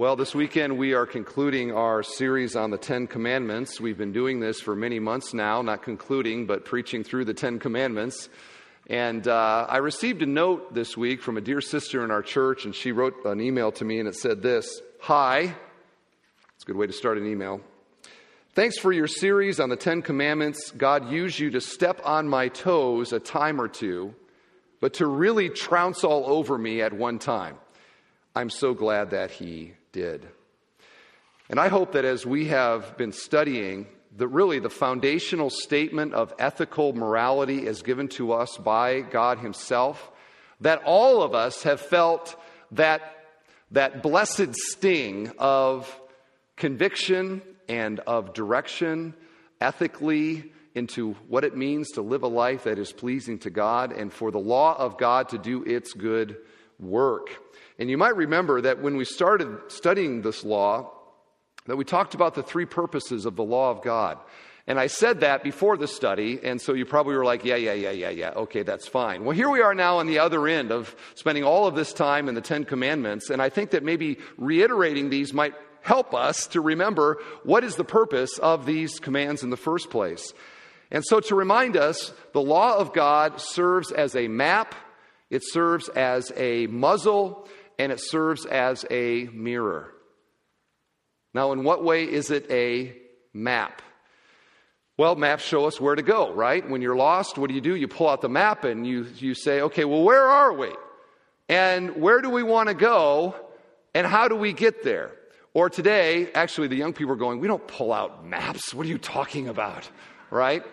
Well, this weekend we are concluding our series on the Ten Commandments. We've been doing this for many months now, not concluding, but preaching through the Ten Commandments. And uh, I received a note this week from a dear sister in our church, and she wrote an email to me, and it said this Hi, it's a good way to start an email. Thanks for your series on the Ten Commandments. God used you to step on my toes a time or two, but to really trounce all over me at one time. I'm so glad that He did. And I hope that as we have been studying that really the foundational statement of ethical morality as given to us by God Himself, that all of us have felt that, that blessed sting of conviction and of direction ethically into what it means to live a life that is pleasing to God and for the law of God to do its good work. And you might remember that when we started studying this law, that we talked about the three purposes of the law of God. And I said that before the study, and so you probably were like, yeah, yeah, yeah, yeah, yeah, okay, that's fine. Well, here we are now on the other end of spending all of this time in the Ten Commandments, and I think that maybe reiterating these might help us to remember what is the purpose of these commands in the first place. And so to remind us, the law of God serves as a map, it serves as a muzzle, and it serves as a mirror. Now, in what way is it a map? Well, maps show us where to go, right? When you're lost, what do you do? You pull out the map and you, you say, okay, well, where are we? And where do we want to go? And how do we get there? Or today, actually, the young people are going, we don't pull out maps. What are you talking about? Right?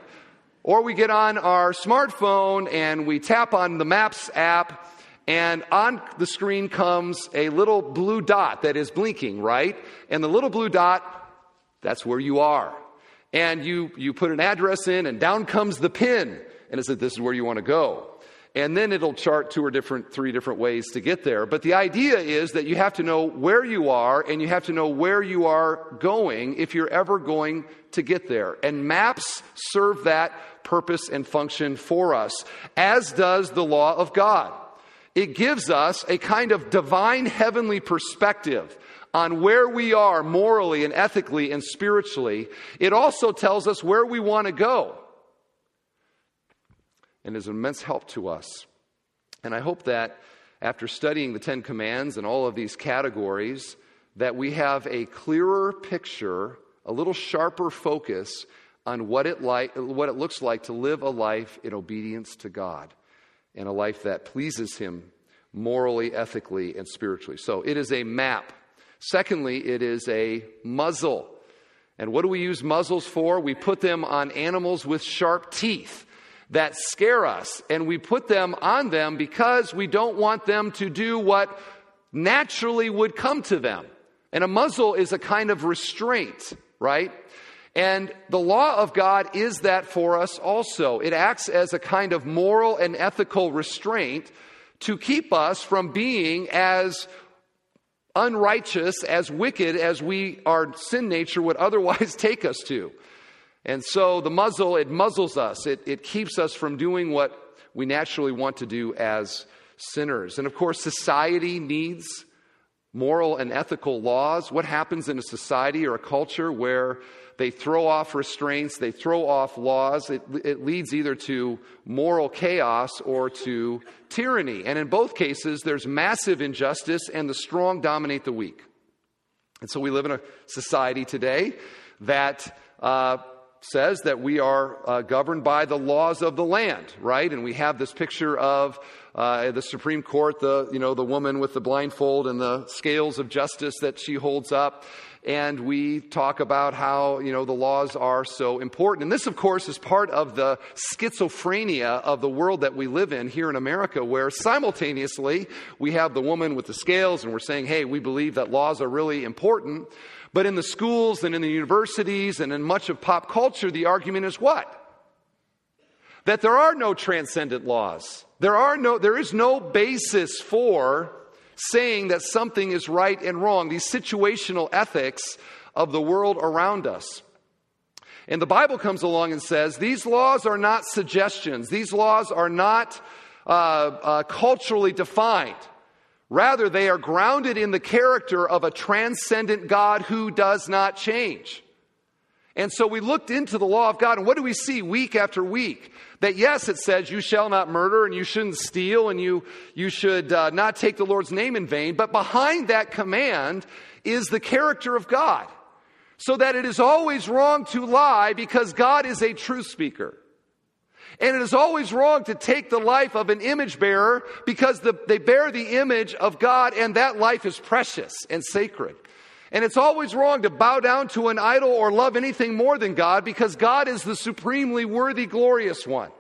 Or we get on our smartphone and we tap on the Maps app and on the screen comes a little blue dot that is blinking, right? And the little blue dot, that's where you are. And you, you put an address in, and down comes the pin. And it says, This is where you want to go. And then it'll chart two or different, three different ways to get there. But the idea is that you have to know where you are and you have to know where you are going if you're ever going to get there. And maps serve that purpose and function for us, as does the law of God it gives us a kind of divine heavenly perspective on where we are morally and ethically and spiritually. It also tells us where we want to go and is an immense help to us. And I hope that after studying the Ten Commands and all of these categories, that we have a clearer picture, a little sharper focus on what it, like, what it looks like to live a life in obedience to God and a life that pleases Him morally, ethically, and spiritually. So it is a map. Secondly, it is a muzzle. And what do we use muzzles for? We put them on animals with sharp teeth that scare us, and we put them on them because we don't want them to do what naturally would come to them. And a muzzle is a kind of restraint, right? And the law of God is that for us also. It acts as a kind of moral and ethical restraint to keep us from being as unrighteous, as wicked as we, our sin nature would otherwise take us to. And so the muzzle, it muzzles us. It, it keeps us from doing what we naturally want to do as sinners. And of course, society needs moral and ethical laws. What happens in a society or a culture where they throw off restraints, they throw off laws. It, it leads either to moral chaos or to tyranny. And in both cases, there's massive injustice, and the strong dominate the weak. And so we live in a society today that uh, says that we are uh, governed by the laws of the land, right? And we have this picture of uh, the Supreme Court, the you know the woman with the blindfold and the scales of justice that she holds up, and we talk about how, you know, the laws are so important. And this, of course, is part of the schizophrenia of the world that we live in here in America, where simultaneously we have the woman with the scales and we're saying, hey, we believe that laws are really important. But in the schools and in the universities and in much of pop culture, the argument is what? That there are no transcendent laws. There, are no, there is no basis for saying that something is right and wrong, these situational ethics of the world around us. And the Bible comes along and says these laws are not suggestions, these laws are not uh, uh, culturally defined. Rather, they are grounded in the character of a transcendent God who does not change. And so we looked into the law of God, and what do we see week after week? That yes, it says you shall not murder, and you shouldn't steal, and you, you should uh, not take the Lord's name in vain. But behind that command is the character of God. So that it is always wrong to lie because God is a truth speaker. And it is always wrong to take the life of an image bearer because the, they bear the image of God and that life is precious and sacred. And it's always wrong to bow down to an idol or love anything more than God because God is the supremely worthy, glorious one.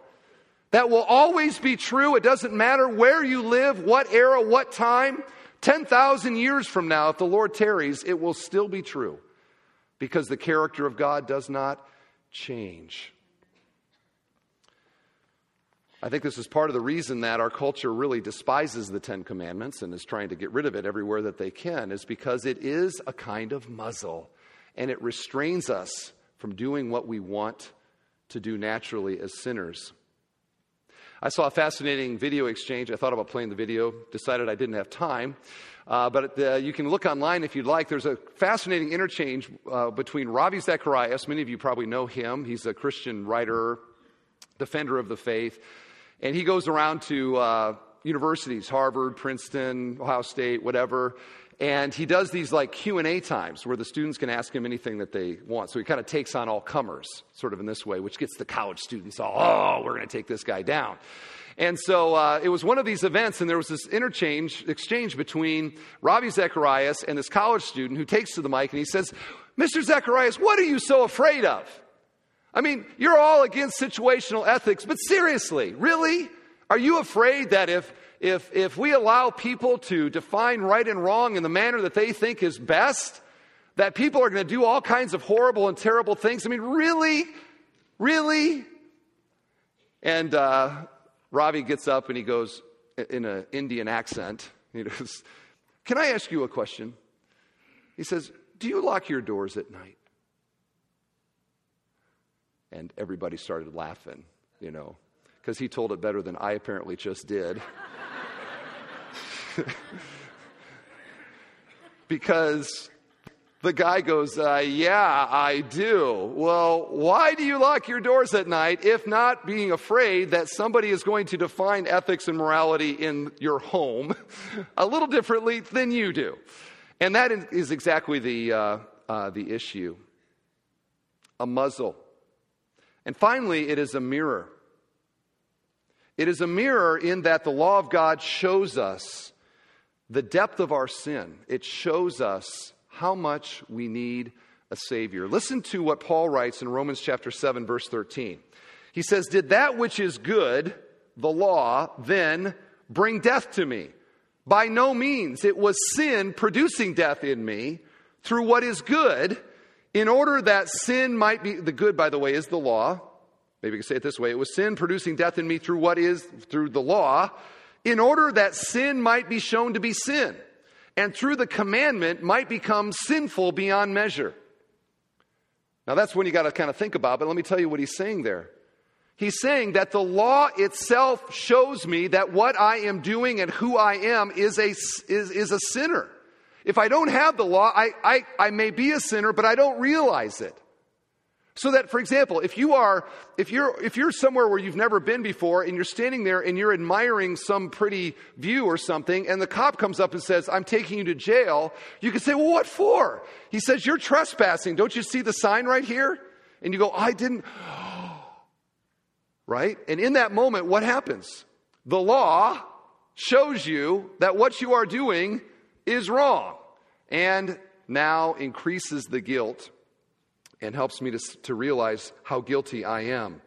That will always be true. It doesn't matter where you live, what era, what time. 10,000 years from now, if the Lord tarries, it will still be true because the character of God does not change. I think this is part of the reason that our culture really despises the Ten Commandments and is trying to get rid of it everywhere that they can, is because it is a kind of muzzle and it restrains us from doing what we want to do naturally as sinners. I saw a fascinating video exchange. I thought about playing the video, decided I didn't have time. Uh, but uh, you can look online if you'd like. There's a fascinating interchange uh, between Ravi Zacharias. Many of you probably know him. He's a Christian writer, defender of the faith. And he goes around to uh, universities, Harvard, Princeton, Ohio State, whatever. And he does these like Q&A times where the students can ask him anything that they want. So he kind of takes on all comers, sort of in this way, which gets the college students all, oh, we're going to take this guy down. And so uh, it was one of these events, and there was this interchange, exchange between Ravi Zacharias and this college student who takes to the mic and he says, Mr. Zacharias, what are you so afraid of? I mean, you're all against situational ethics, but seriously, really? Are you afraid that if, if, if we allow people to define right and wrong in the manner that they think is best, that people are going to do all kinds of horrible and terrible things? I mean, really? Really? And uh, Ravi gets up and he goes in an Indian accent. He goes, Can I ask you a question? He says, Do you lock your doors at night? And everybody started laughing, you know, because he told it better than I apparently just did. because the guy goes, uh, Yeah, I do. Well, why do you lock your doors at night if not being afraid that somebody is going to define ethics and morality in your home a little differently than you do? And that is exactly the, uh, uh, the issue. A muzzle. And finally, it is a mirror. It is a mirror in that the law of God shows us the depth of our sin. It shows us how much we need a Savior. Listen to what Paul writes in Romans chapter 7, verse 13. He says, Did that which is good, the law, then bring death to me? By no means. It was sin producing death in me through what is good in order that sin might be, the good, by the way, is the law. Maybe we can say it this way it was sin producing death in me through what is, through the law, in order that sin might be shown to be sin, and through the commandment might become sinful beyond measure. Now that's when you got to kind of think about, but let me tell you what he's saying there. He's saying that the law itself shows me that what I am doing and who I am is a, is, is a sinner. If I don't have the law, I, I, I may be a sinner, but I don't realize it. So that, for example, if you are, if you're, if you're somewhere where you've never been before and you're standing there and you're admiring some pretty view or something and the cop comes up and says, I'm taking you to jail, you can say, well, what for? He says, you're trespassing. Don't you see the sign right here? And you go, I didn't. right? And in that moment, what happens? The law shows you that what you are doing is wrong and now increases the guilt and helps me to, to realize how guilty I am.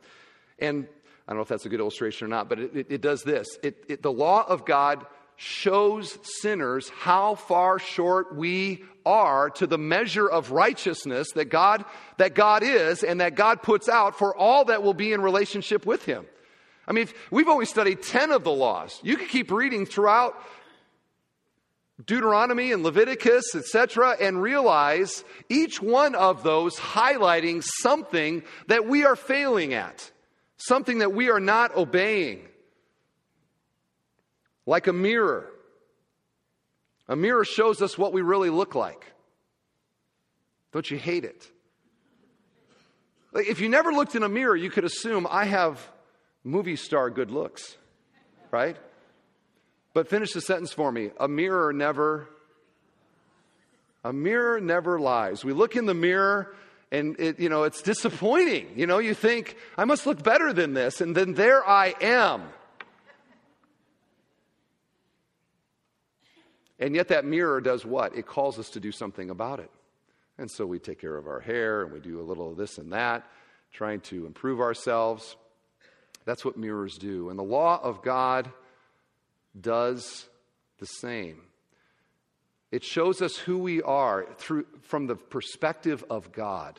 And I don't know if that's a good illustration or not, but it, it, it does this it, the law of God shows sinners how far short we are to the measure of righteousness that God, that God is and that God puts out for all that will be in relationship with Him. I mean, we've only studied 10 of the laws. You could keep reading throughout Deuteronomy and Leviticus, etc., and realize each one of those highlighting something that we are failing at, something that we are not obeying. Like a mirror. A mirror shows us what we really look like. Don't you hate it? If you never looked in a mirror, you could assume I have movie star good looks, right? But finish the sentence for me. A mirror never a mirror never lies. We look in the mirror and it, you know, it's disappointing. You know, you think, I must look better than this, and then there I am. And yet that mirror does what? It calls us to do something about it. And so we take care of our hair and we do a little of this and that, trying to improve ourselves. That's what mirrors do. And the law of God does the same. It shows us who we are through, from the perspective of God.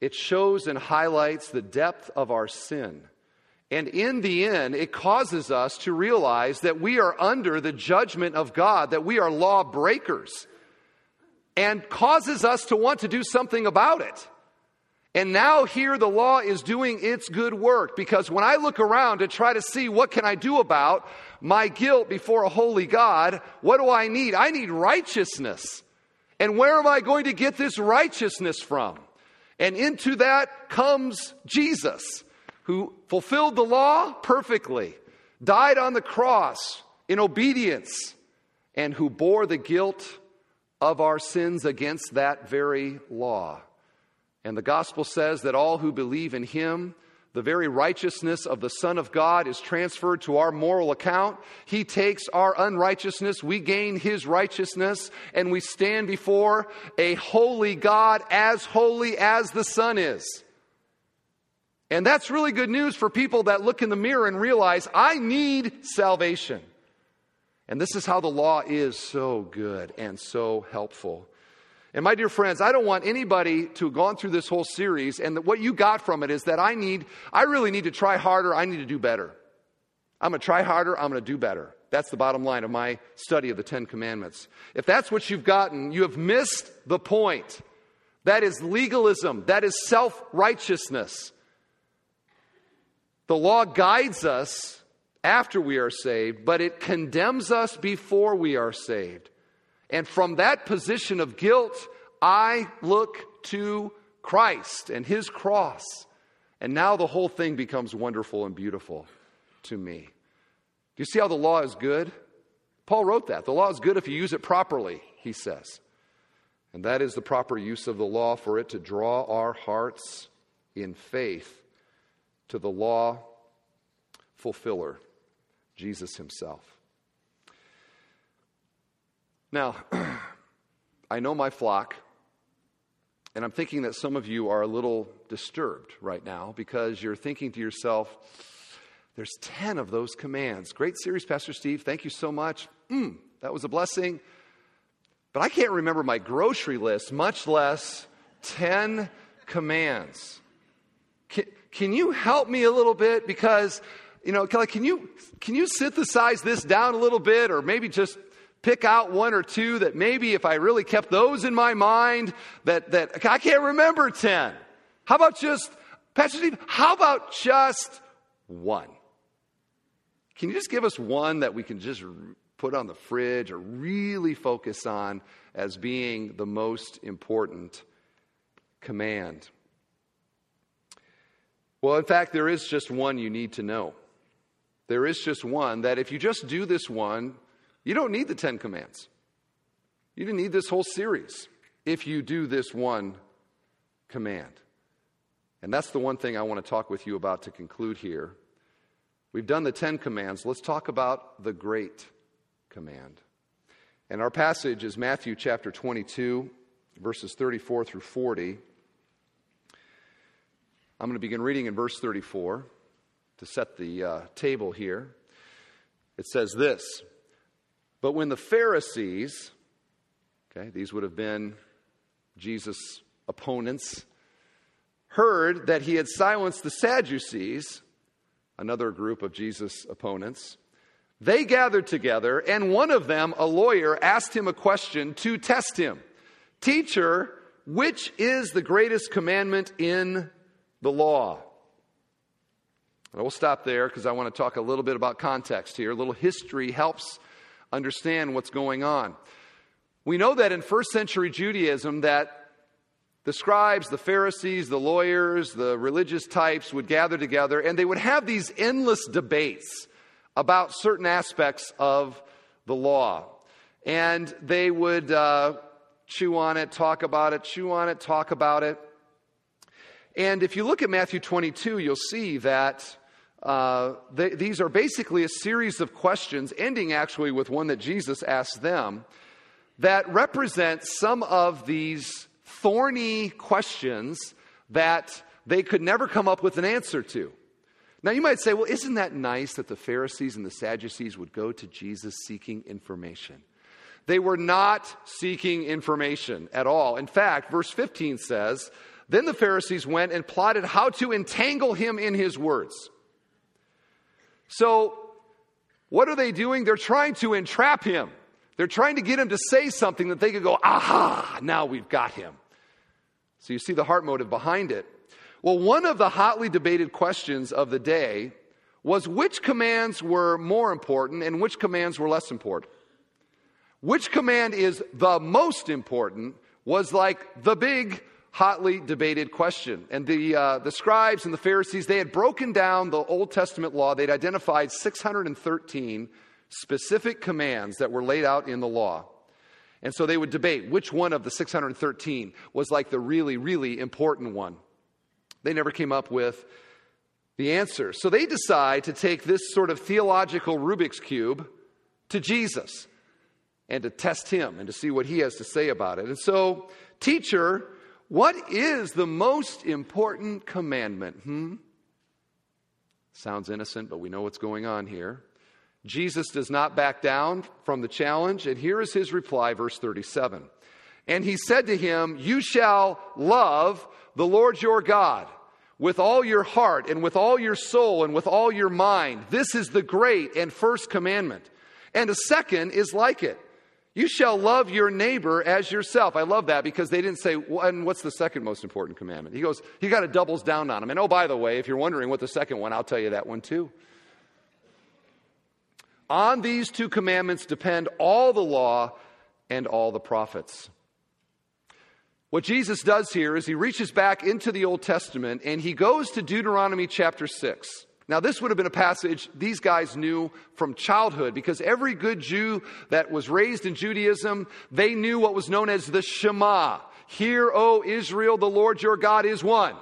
It shows and highlights the depth of our sin. And in the end, it causes us to realize that we are under the judgment of God, that we are lawbreakers, and causes us to want to do something about it. And now here the law is doing its good work because when I look around to try to see what can I do about my guilt before a holy God, what do I need? I need righteousness. And where am I going to get this righteousness from? And into that comes Jesus, who fulfilled the law perfectly, died on the cross in obedience, and who bore the guilt of our sins against that very law. And the gospel says that all who believe in him, the very righteousness of the Son of God is transferred to our moral account. He takes our unrighteousness, we gain His righteousness, and we stand before a holy God as holy as the Son is. And that's really good news for people that look in the mirror and realize, I need salvation. And this is how the law is so good and so helpful. And my dear friends, I don't want anybody to have gone through this whole series and what you got from it is that I need, I really need to try harder, I need to do better. I'm going to try harder, I'm going to do better. That's the bottom line of my study of the Ten Commandments. If that's what you've gotten, you have missed the point. That is legalism, that is self righteousness. The law guides us after we are saved, but it condemns us before we are saved. And from that position of guilt, I look to Christ and his cross. And now the whole thing becomes wonderful and beautiful to me. Do you see how the law is good? Paul wrote that. The law is good if you use it properly, he says. And that is the proper use of the law for it to draw our hearts in faith to the law fulfiller, Jesus himself. Now, I know my flock, and I'm thinking that some of you are a little disturbed right now because you're thinking to yourself, there's 10 of those commands. Great series, Pastor Steve. Thank you so much. Mm, that was a blessing. But I can't remember my grocery list, much less 10 commands. Can, can you help me a little bit? Because, you know, can you, can you synthesize this down a little bit or maybe just pick out one or two that maybe if I really kept those in my mind, that, that I can't remember 10. How about just, Pastor Steve, how about just one? Can you just give us one that we can just put on the fridge or really focus on as being the most important command? Well, in fact, there is just one you need to know. There is just one that if you just do this one, you don't need the Ten Commands. You didn't need this whole series if you do this one command. And that's the one thing I want to talk with you about to conclude here. We've done the Ten Commands. Let's talk about the Great Command. And our passage is Matthew chapter 22, verses 34 through 40. I'm going to begin reading in verse 34 to set the uh, table here. It says this. But when the Pharisees, okay, these would have been Jesus' opponents, heard that he had silenced the Sadducees, another group of Jesus' opponents, they gathered together, and one of them, a lawyer, asked him a question to test him Teacher, which is the greatest commandment in the law? And we'll stop there because I want to talk a little bit about context here. A little history helps understand what's going on. We know that in first century Judaism that the scribes, the Pharisees, the lawyers, the religious types would gather together and they would have these endless debates about certain aspects of the law. And they would uh, chew on it, talk about it, chew on it, talk about it. And if you look at Matthew 22, you'll see that uh, they, these are basically a series of questions, ending actually with one that Jesus asked them, that represent some of these thorny questions that they could never come up with an answer to. Now, you might say, well, isn't that nice that the Pharisees and the Sadducees would go to Jesus seeking information? They were not seeking information at all. In fact, verse 15 says, Then the Pharisees went and plotted how to entangle him in his words. So, what are they doing? They're trying to entrap him. They're trying to get him to say something that they could go, aha, now we've got him. So you see the heart motive behind it. Well, one of the hotly debated questions of the day was which commands were more important and which commands were less important. Which command is the most important was like the big, hotly debated question. And the, uh, the scribes and the Pharisees, they had broken down the Old Testament law. They'd identified 613 specific commands that were laid out in the law. And so they would debate which one of the 613 was like the really, really important one. They never came up with the answer. So they decide to take this sort of theological Rubik's Cube to Jesus and to test him and to see what he has to say about it. And so, teacher, what is the most important commandment? Hmm? Sounds innocent, but we know what's going on here. Jesus does not back down from the challenge, and here is his reply, verse 37. And he said to him, You shall love the Lord your God with all your heart and with all your soul and with all your mind. This is the great and first commandment. And a second is like it you shall love your neighbor as yourself. I love that because they didn't say, well, and what's the second most important commandment? He goes, he kind of doubles down on them. And oh, by the way, if you're wondering what the second one, I'll tell you that one too. On these two commandments depend all the law and all the prophets. What Jesus does here is he reaches back into the Old Testament and he goes to Deuteronomy chapter 6. Now, this would have been a passage these guys knew from childhood because every good Jew that was raised in Judaism, they knew what was known as the Shema. Hear, O Israel, the Lord your God is one.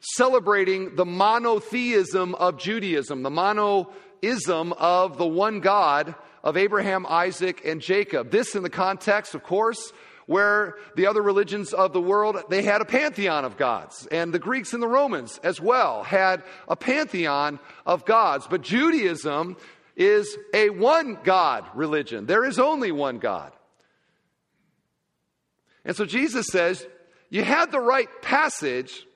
Celebrating the monotheism of Judaism, the monoism of the one God of Abraham, Isaac, and Jacob. This in the context, of course, where the other religions of the world, they had a pantheon of gods. And the Greeks and the Romans as well had a pantheon of gods. But Judaism is a one God religion. There is only one God. And so Jesus says, You had the right passage,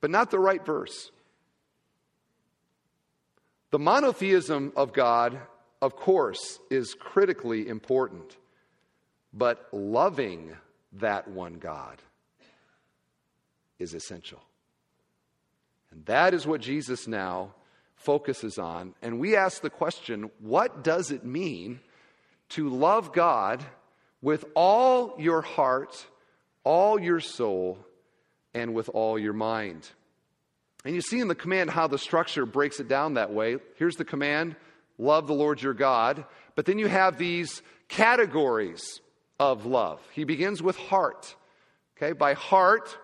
but not the right verse. The monotheism of God, of course, is critically important but loving that one God is essential. And that is what Jesus now focuses on. And we ask the question what does it mean to love God with all your heart, all your soul, and with all your mind? And you see in the command how the structure breaks it down that way. Here's the command love the Lord your God. But then you have these categories of love. He begins with heart. Okay, by heart,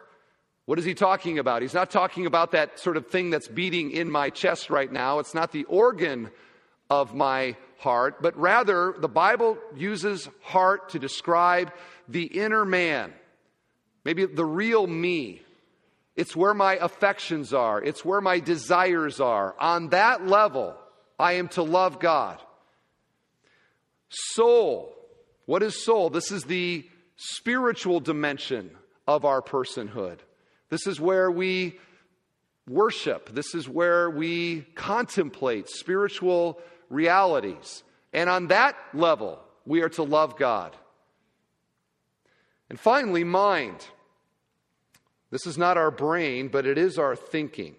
what is he talking about? He's not talking about that sort of thing that's beating in my chest right now. It's not the organ of my heart, but rather the Bible uses heart to describe the inner man, maybe the real me. It's where my affections are, it's where my desires are. On that level, I am to love God. Soul, what is soul? This is the spiritual dimension of our personhood. This is where we worship. This is where we contemplate spiritual realities. And on that level, we are to love God. And finally, mind. This is not our brain, but it is our thinking.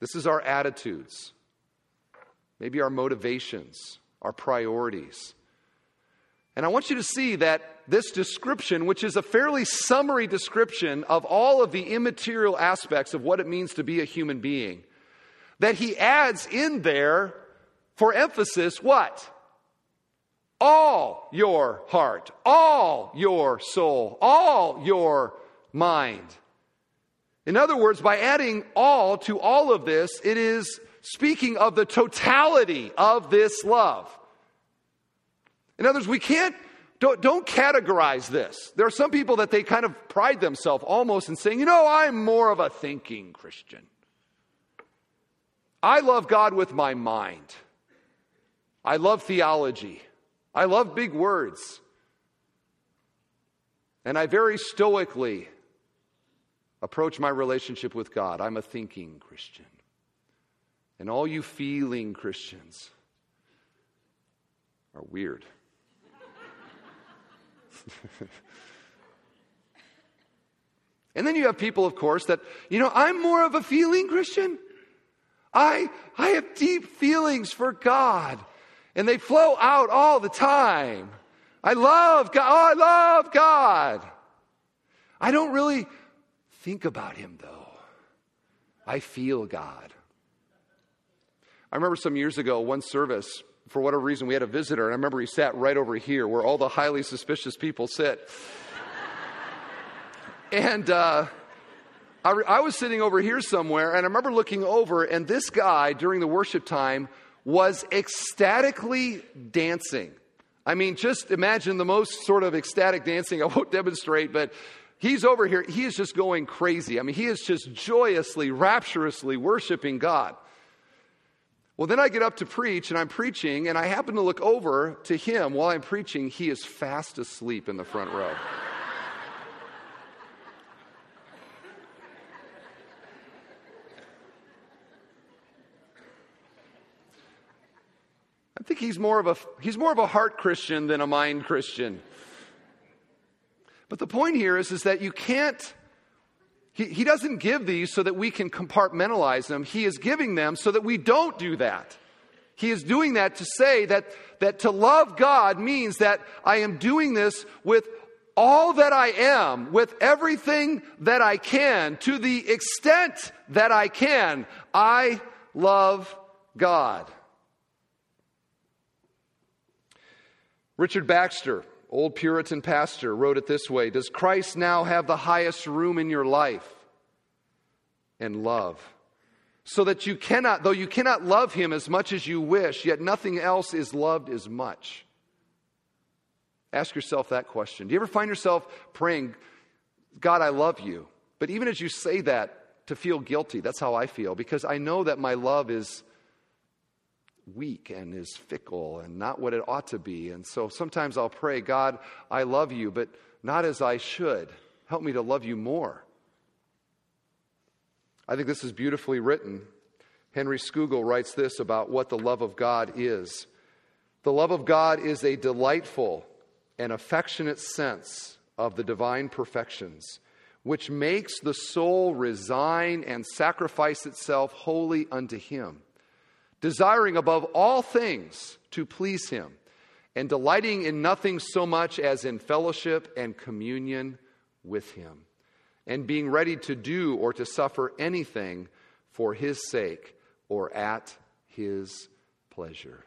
This is our attitudes, maybe our motivations, our priorities. And I want you to see that this description, which is a fairly summary description of all of the immaterial aspects of what it means to be a human being, that he adds in there for emphasis what? All your heart, all your soul, all your mind. In other words, by adding all to all of this, it is speaking of the totality of this love. In other words, we can't, don't, don't categorize this. There are some people that they kind of pride themselves almost in saying, you know, I'm more of a thinking Christian. I love God with my mind. I love theology. I love big words. And I very stoically approach my relationship with God. I'm a thinking Christian. And all you feeling Christians are weird. and then you have people, of course, that, you know, I'm more of a feeling Christian. I, I have deep feelings for God, and they flow out all the time. I love God. Oh, I love God. I don't really think about Him, though. I feel God. I remember some years ago, one service, for whatever reason, we had a visitor, and I remember he sat right over here where all the highly suspicious people sit. and uh, I, I was sitting over here somewhere, and I remember looking over, and this guy during the worship time was ecstatically dancing. I mean, just imagine the most sort of ecstatic dancing. I won't demonstrate, but he's over here. He is just going crazy. I mean, he is just joyously, rapturously worshiping God. Well, then I get up to preach and I'm preaching, and I happen to look over to him while I'm preaching. He is fast asleep in the front row. I think he's more of a he's more of a heart Christian than a mind Christian. But the point here is, is that you can't he, he doesn't give these so that we can compartmentalize them. He is giving them so that we don't do that. He is doing that to say that, that to love God means that I am doing this with all that I am, with everything that I can, to the extent that I can. I love God. Richard Baxter old Puritan pastor, wrote it this way Does Christ now have the highest room in your life? And love. So that you cannot, though you cannot love him as much as you wish, yet nothing else is loved as much. Ask yourself that question. Do you ever find yourself praying, God, I love you? But even as you say that, to feel guilty, that's how I feel, because I know that my love is weak and is fickle and not what it ought to be. And so sometimes I'll pray, God, I love you, but not as I should. Help me to love you more. I think this is beautifully written. Henry Scougal writes this about what the love of God is. The love of God is a delightful and affectionate sense of the divine perfections, which makes the soul resign and sacrifice itself wholly unto Him desiring above all things to please him, and delighting in nothing so much as in fellowship and communion with him, and being ready to do or to suffer anything for his sake or at his pleasure.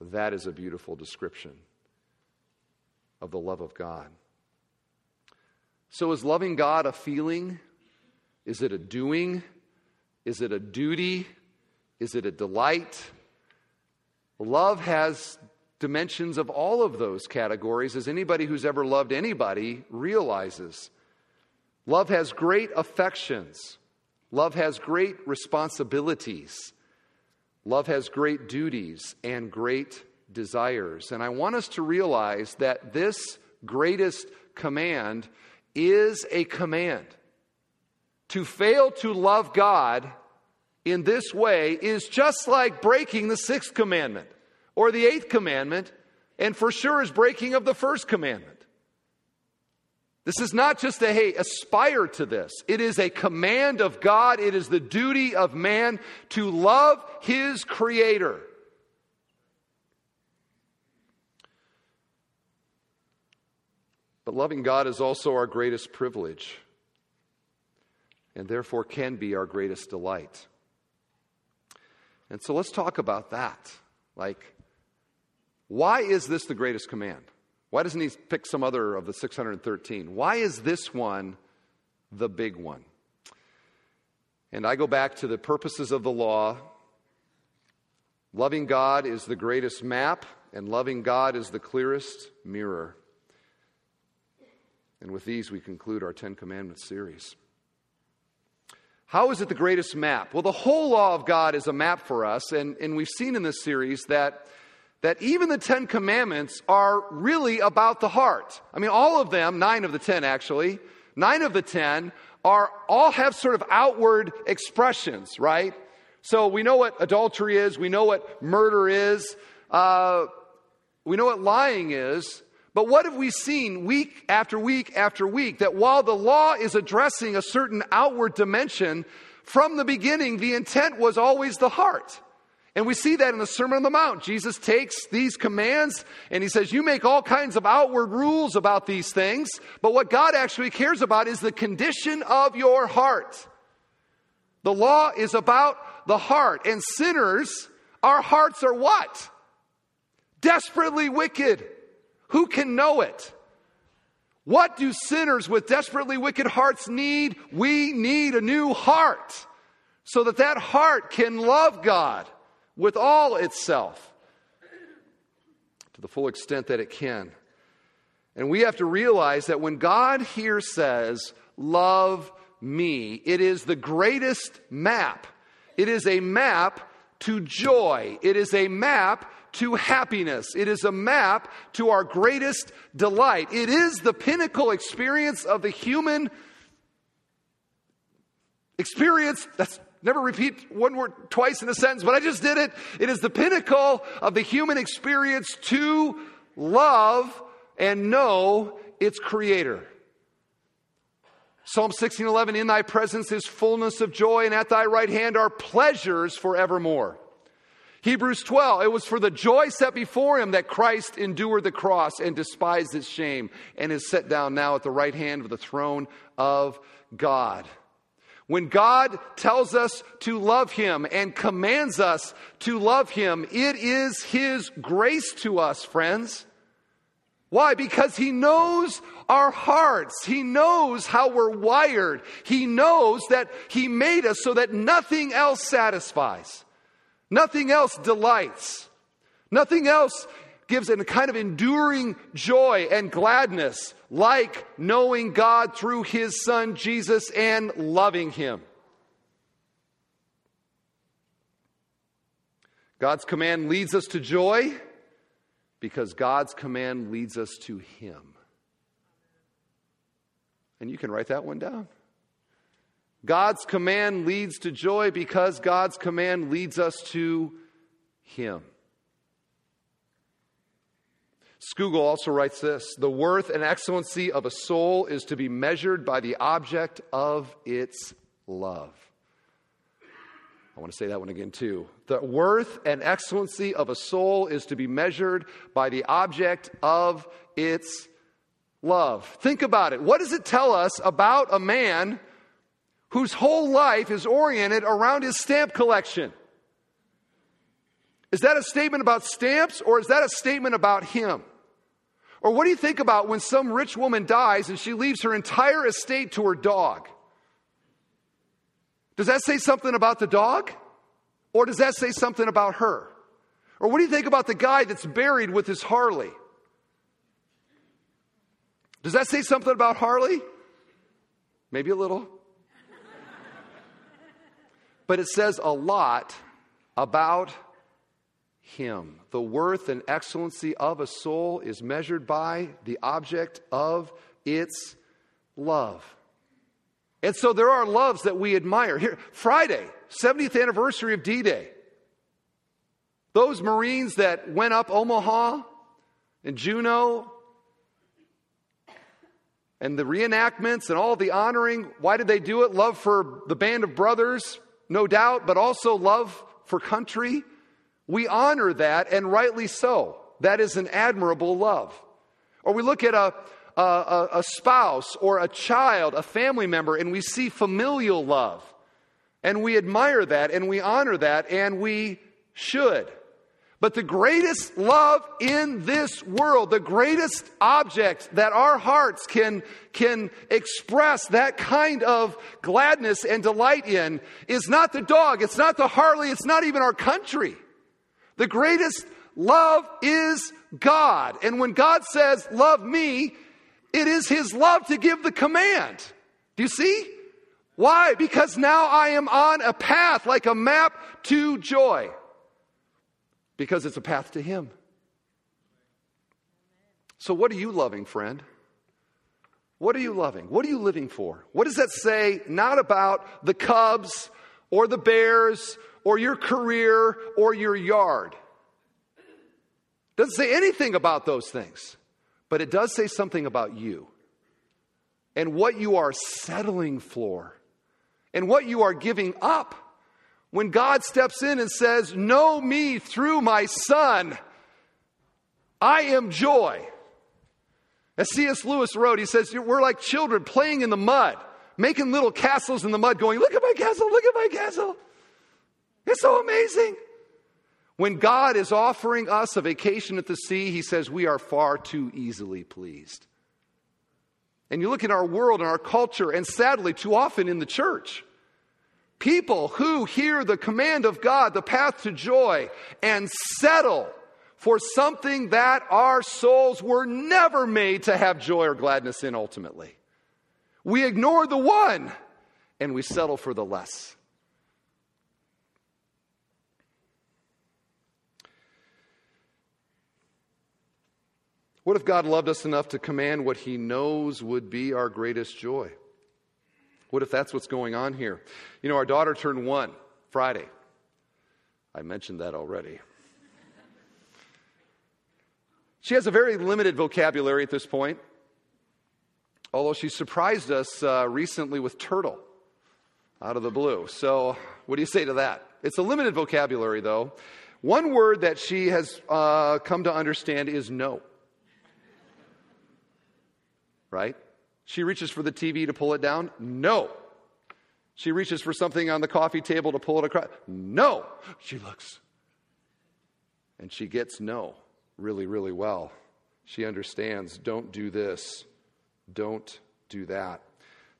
That is a beautiful description of the love of God. So, is loving God a feeling? Is it a doing? Is it a duty? Is it a delight? Love has dimensions of all of those categories, as anybody who's ever loved anybody realizes. Love has great affections, love has great responsibilities, love has great duties and great desires. And I want us to realize that this greatest command is a command. To fail to love God in this way is just like breaking the sixth commandment or the eighth commandment, and for sure is breaking of the first commandment. This is not just a, hey, aspire to this. It is a command of God. It is the duty of man to love his creator. But loving God is also our greatest privilege, and therefore can be our greatest delight. And so let's talk about that. Like, why is this the greatest command? Why doesn't he pick some other of the 613? Why is this one the big one? And I go back to the purposes of the law. Loving God is the greatest map, and loving God is the clearest mirror. And with these, we conclude our Ten Commandments series. How is it the greatest map? Well, the whole law of God is a map for us, and, and we've seen in this series that that even the Ten Commandments are really about the heart. I mean, all of them, nine of the ten actually, nine of the ten are all have sort of outward expressions, right? So we know what adultery is, we know what murder is, uh, we know what lying is. But what have we seen week after week after week? That while the law is addressing a certain outward dimension, from the beginning, the intent was always the heart. And we see that in the Sermon on the Mount. Jesus takes these commands and he says, You make all kinds of outward rules about these things, but what God actually cares about is the condition of your heart. The law is about the heart. And sinners, our hearts are what? Desperately wicked. Who can know it? What do sinners with desperately wicked hearts need? We need a new heart so that that heart can love God with all itself to the full extent that it can. And we have to realize that when God here says, Love me, it is the greatest map. It is a map to joy. It is a map to happiness. It is a map to our greatest delight. It is the pinnacle experience of the human experience. That's Never repeat one word twice in a sentence, but I just did it. It is the pinnacle of the human experience to love and know its creator. Psalm 16:11 In thy presence is fullness of joy and at thy right hand are pleasures forevermore. Hebrews 12 It was for the joy set before him that Christ endured the cross and despised its shame and is set down now at the right hand of the throne of God. When God tells us to love Him and commands us to love Him, it is His grace to us, friends. Why? Because He knows our hearts. He knows how we're wired. He knows that He made us so that nothing else satisfies, nothing else delights, nothing else gives a kind of enduring joy and gladness, like knowing God through his son Jesus and loving him. God's command leads us to joy because God's command leads us to him. And you can write that one down. God's command leads to joy because God's command leads us to him. Scougal also writes this The worth and excellency of a soul is to be measured by the object of its love. I want to say that one again, too. The worth and excellency of a soul is to be measured by the object of its love. Think about it. What does it tell us about a man whose whole life is oriented around his stamp collection? Is that a statement about stamps or is that a statement about him? Or what do you think about when some rich woman dies and she leaves her entire estate to her dog? Does that say something about the dog? Or does that say something about her? Or what do you think about the guy that's buried with his Harley? Does that say something about Harley? Maybe a little. But it says a lot about him. The worth and excellency of a soul is measured by the object of its love. And so there are loves that we admire. Here, Friday, 70th anniversary of D Day. Those Marines that went up Omaha and Juno and the reenactments and all the honoring, why did they do it? Love for the band of brothers, no doubt, but also love for country. We honor that, and rightly so. That is an admirable love. Or we look at a, a, a, spouse or a child, a family member, and we see familial love. And we admire that and we honor that and we should. But the greatest love in this world, the greatest object that our hearts can, can express that kind of gladness and delight in is not the dog, it's not the Harley, it's not even our country. The greatest love is God. And when God says, Love me, it is His love to give the command. Do you see? Why? Because now I am on a path like a map to joy. Because it's a path to Him. So, what are you loving, friend? What are you loving? What are you living for? What does that say not about the Cubs or the Bears or your career or your yard? Doesn't say anything about those things, but it does say something about you and what you are settling for and what you are giving up. When God steps in and says, Know me through my Son, I am joy. As C.S. Lewis wrote, he says, We're like children playing in the mud, making little castles in the mud, going, Look at my castle, look at my castle. It's so amazing. When God is offering us a vacation at the sea, he says we are far too easily pleased. And you look in our world and our culture, and sadly, too often in the church, people who hear the command of God, the path to joy, and settle for something that our souls were never made to have joy or gladness in ultimately. We ignore the one and we settle for the less. What if God loved us enough to command what he knows would be our greatest joy? What if that's what's going on here? You know, our daughter turned one Friday. I mentioned that already. She has a very limited vocabulary at this point, although she surprised us uh, recently with turtle out of the blue. So, what do you say to that? It's a limited vocabulary, though. One word that she has uh, come to understand is no right? She reaches for the TV to pull it down. No. She reaches for something on the coffee table to pull it across. No. She looks. And she gets no really, really well. She understands don't do this, don't do that.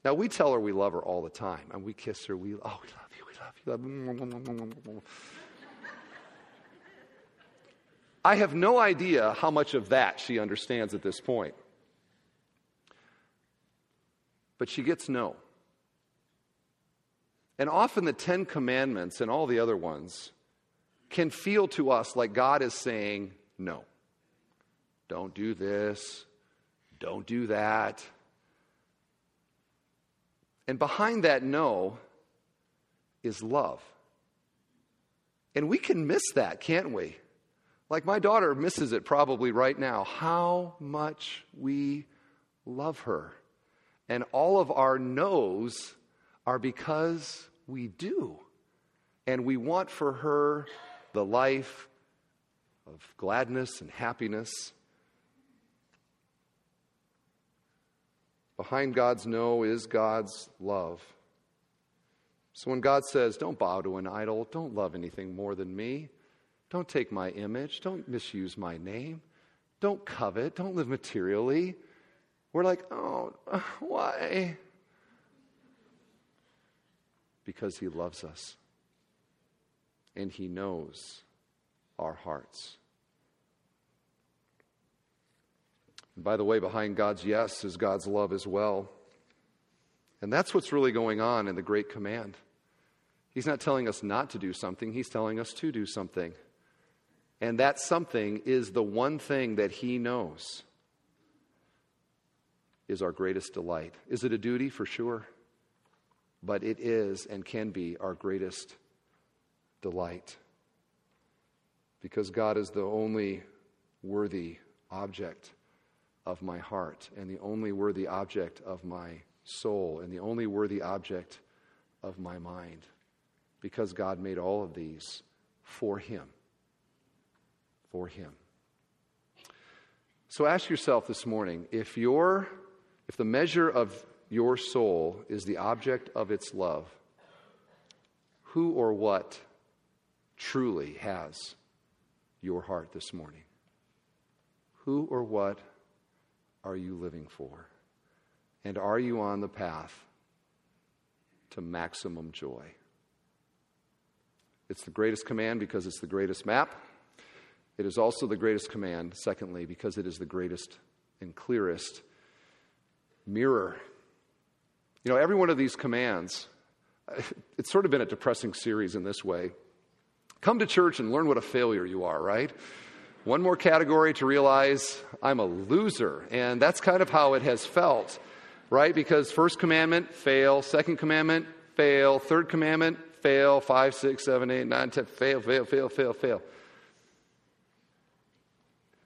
Now, we tell her we love her all the time, and we kiss her. We, oh, we love you, we love you. I have no idea how much of that she understands at this point but she gets no. And often the Ten Commandments and all the other ones can feel to us like God is saying, no. Don't do this. Don't do that. And behind that no is love. And we can miss that, can't we? Like my daughter misses it probably right now. How much we love her. And all of our no's are because we do. And we want for her the life of gladness and happiness. Behind God's no is God's love. So when God says, Don't bow to an idol, don't love anything more than me, don't take my image, don't misuse my name, don't covet, don't live materially, we're like, oh, why? Because He loves us and He knows our hearts. And by the way, behind God's yes is God's love as well. And that's what's really going on in the Great Command. He's not telling us not to do something, He's telling us to do something. And that something is the one thing that He knows is our greatest delight. Is it a duty? For sure. But it is and can be our greatest delight. Because God is the only worthy object of my heart, and the only worthy object of my soul, and the only worthy object of my mind. Because God made all of these for Him. For Him. So ask yourself this morning if your if the measure of your soul is the object of its love, who or what truly has your heart this morning? Who or what are you living for? And are you on the path to maximum joy? It's the greatest command because it's the greatest map. It is also the greatest command, secondly, because it is the greatest and clearest mirror. You know, every one of these commands, it's sort of been a depressing series in this way. Come to church and learn what a failure you are, right? One more category to realize I'm a loser. And that's kind of how it has felt, right? Because first commandment, fail. Second commandment, fail. Third commandment, fail. Five, six, seven, eight, nine, ten, fail, fail, fail, fail, fail.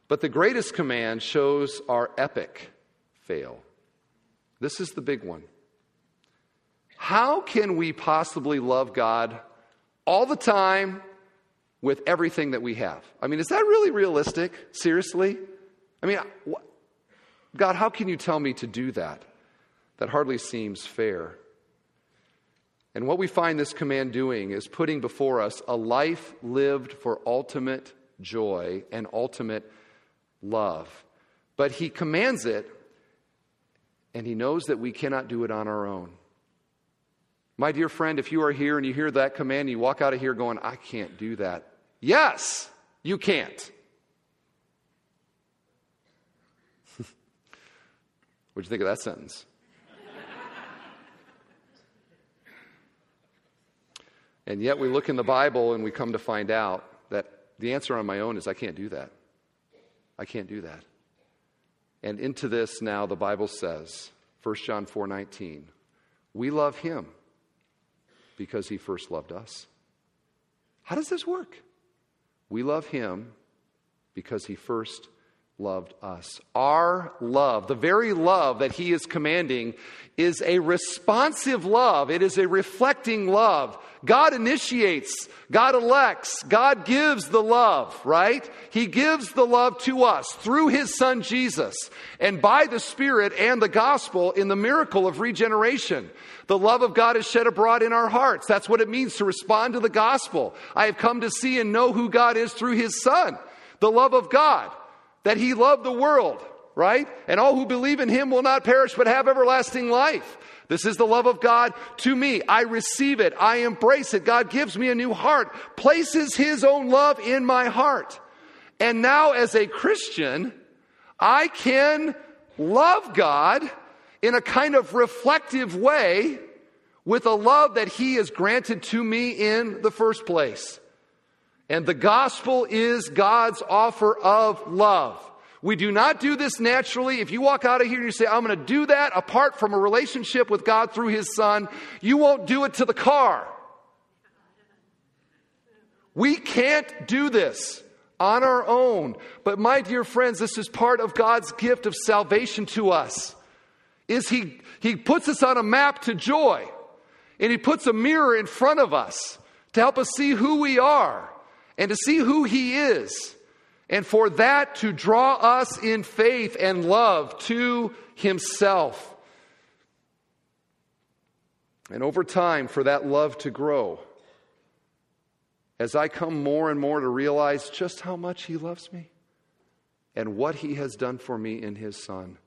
But the greatest command shows our epic fail. This is the big one. How can we possibly love God all the time with everything that we have? I mean, is that really realistic? Seriously? I mean, God, how can you tell me to do that? That hardly seems fair. And what we find this command doing is putting before us a life lived for ultimate joy and ultimate love. But he commands it, and he knows that we cannot do it on our own. My dear friend, if you are here and you hear that command, you walk out of here going, I can't do that. Yes, you can't. What'd you think of that sentence? and yet we look in the Bible and we come to find out that the answer on my own is I can't do that. I can't do that. And into this now the Bible says, 1 John 4:19, we love him because he first loved us. How does this work? We love him because he first loved us. Our love, the very love that he is commanding, is a responsive love. It is a reflecting love. God initiates, God elects, God gives the love, right? He gives the love to us through his son Jesus and by the Spirit and the gospel in the miracle of regeneration. The love of God is shed abroad in our hearts. That's what it means to respond to the gospel. I have come to see and know who God is through his son. The love of God that he loved the world, right? And all who believe in him will not perish but have everlasting life. This is the love of God to me. I receive it. I embrace it. God gives me a new heart, places his own love in my heart. And now, as a Christian, I can love God in a kind of reflective way with a love that he has granted to me in the first place. And the gospel is God's offer of love. We do not do this naturally. If you walk out of here and you say, I'm going to do that apart from a relationship with God through His Son, you won't do it to the car. We can't do this on our own. But my dear friends, this is part of God's gift of salvation to us. Is he, he puts us on a map to joy. And he puts a mirror in front of us to help us see who we are and to see who He is, and for that to draw us in faith and love to Himself. And over time, for that love to grow, as I come more and more to realize just how much He loves me and what He has done for me in His Son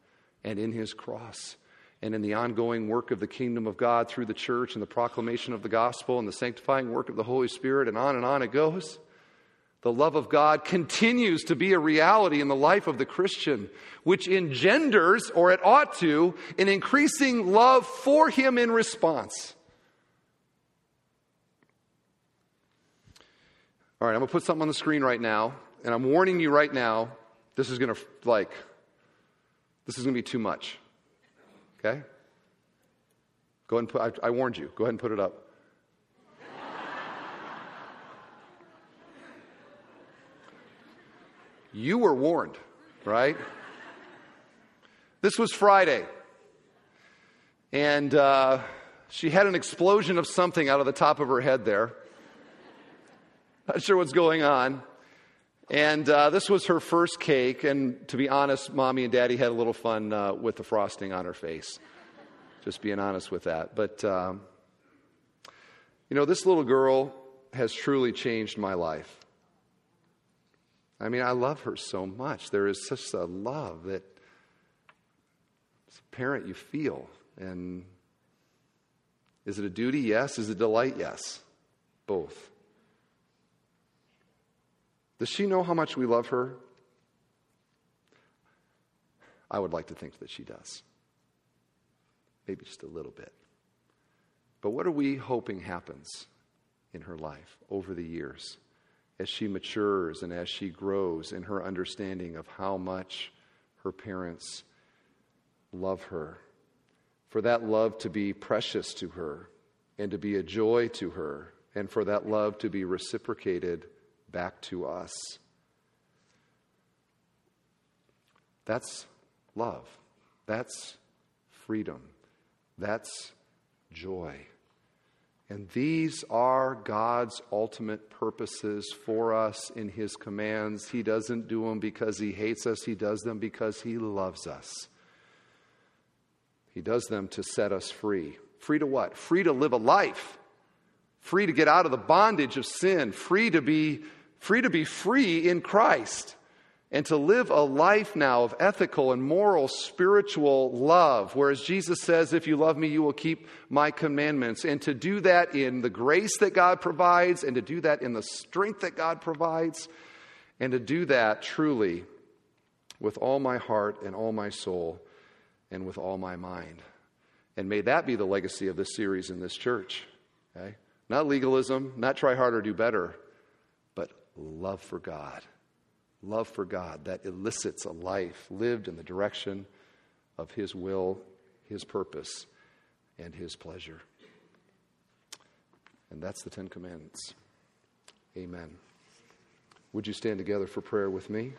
and in His cross and in the ongoing work of the kingdom of God through the church and the proclamation of the gospel and the sanctifying work of the Holy Spirit, and on and on it goes. The love of God continues to be a reality in the life of the Christian, which engenders, or it ought to, an increasing love for Him in response. All right, I'm going to put something on the screen right now, and I'm warning you right now, this is going to, like, this is going to be too much. Okay? Go ahead and put, I, I warned you. Go ahead and put it up. You were warned, right? This was Friday. And uh, she had an explosion of something out of the top of her head there. Not sure what's going on. And uh, this was her first cake. And to be honest, mommy and daddy had a little fun uh, with the frosting on her face. Just being honest with that. But, um, you know, this little girl has truly changed my life. I mean, I love her so much. There is such a love that, as a parent, you feel. And is it a duty? Yes. Is it a delight? Yes. Both. Does she know how much we love her? I would like to think that she does. Maybe just a little bit. But what are we hoping happens in her life over the years as she matures and as she grows in her understanding of how much her parents love her? For that love to be precious to her and to be a joy to her, and for that love to be reciprocated back to us. That's love. That's freedom. That's joy. And these are God's ultimate purposes for us in His commands. He doesn't do them because He hates us, He does them because He loves us. He does them to set us free. Free to what? Free to live a life. Free to get out of the bondage of sin. Free to be free to be free in Christ and to live a life now of ethical and moral, spiritual love. Whereas Jesus says, If you love me, you will keep my commandments. And to do that in the grace that God provides, and to do that in the strength that God provides, and to do that truly with all my heart and all my soul and with all my mind. And may that be the legacy of this series in this church. Okay? Not legalism, not try harder, do better but love for God. Love for God that elicits a life lived in the direction of His will, His purpose, and His pleasure. And that's the Ten Commandments. Amen. Would you stand together for prayer with me?